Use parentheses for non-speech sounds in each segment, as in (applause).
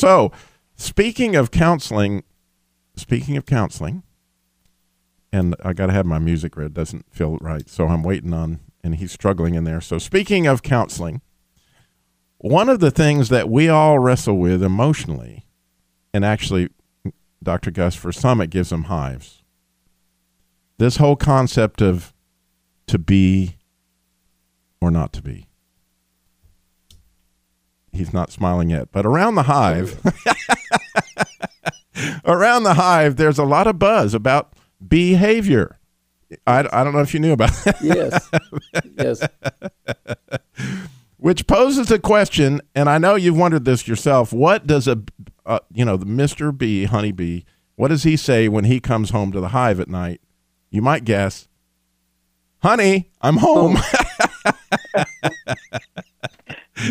So, speaking of counseling, speaking of counseling, and I got to have my music read. Doesn't feel right, so I'm waiting on. And he's struggling in there. So, speaking of counseling, one of the things that we all wrestle with emotionally, and actually, Dr. Gus, for some, it gives them hives. This whole concept of to be or not to be. He's not smiling yet, but around the hive, (laughs) around the hive, there's a lot of buzz about behavior. I, I don't know if you knew about that. Yes. (laughs) yes. Which poses a question, and I know you've wondered this yourself. What does a, uh, you know, the Mr. Bee, honeybee, what does he say when he comes home to the hive at night? You might guess, honey, I'm home. (laughs)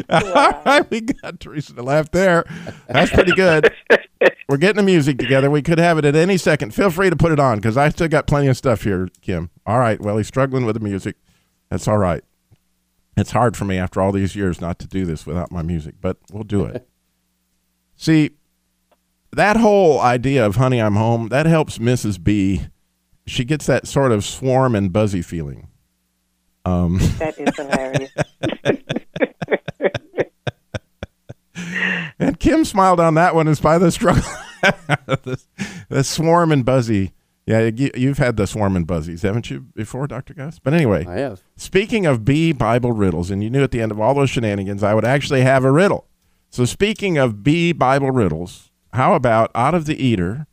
All right, (laughs) we got Teresa to laugh there. That's pretty good. (laughs) We're getting the music together. We could have it at any second. Feel free to put it on because I still got plenty of stuff here, Kim. All right. Well, he's struggling with the music. That's all right. It's hard for me after all these years not to do this without my music, but we'll do it. (laughs) See, that whole idea of honey, I'm home, that helps Mrs. B. She gets that sort of swarm and buzzy feeling. Um, that is hilarious. and Kim smiled on that one is by the struggle. (laughs) the, the, swarm and buzzy. Yeah, you, have had the swarm and buzzies, haven't you, before, Dr. Gus? But anyway, I have. Speaking of B Bible riddles, and you knew at the end of all those shenanigans, I would actually have a riddle. So, speaking of B Bible riddles, how about out of the eater,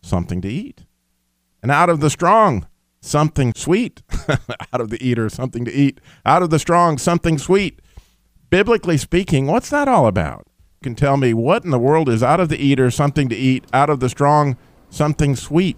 something to eat? And out of the strong, something sweet. (laughs) out of the eater, something to eat. Out of the strong, something sweet. Biblically speaking, what's that all about? Can tell me what in the world is out of the eater, something to eat, out of the strong, something sweet.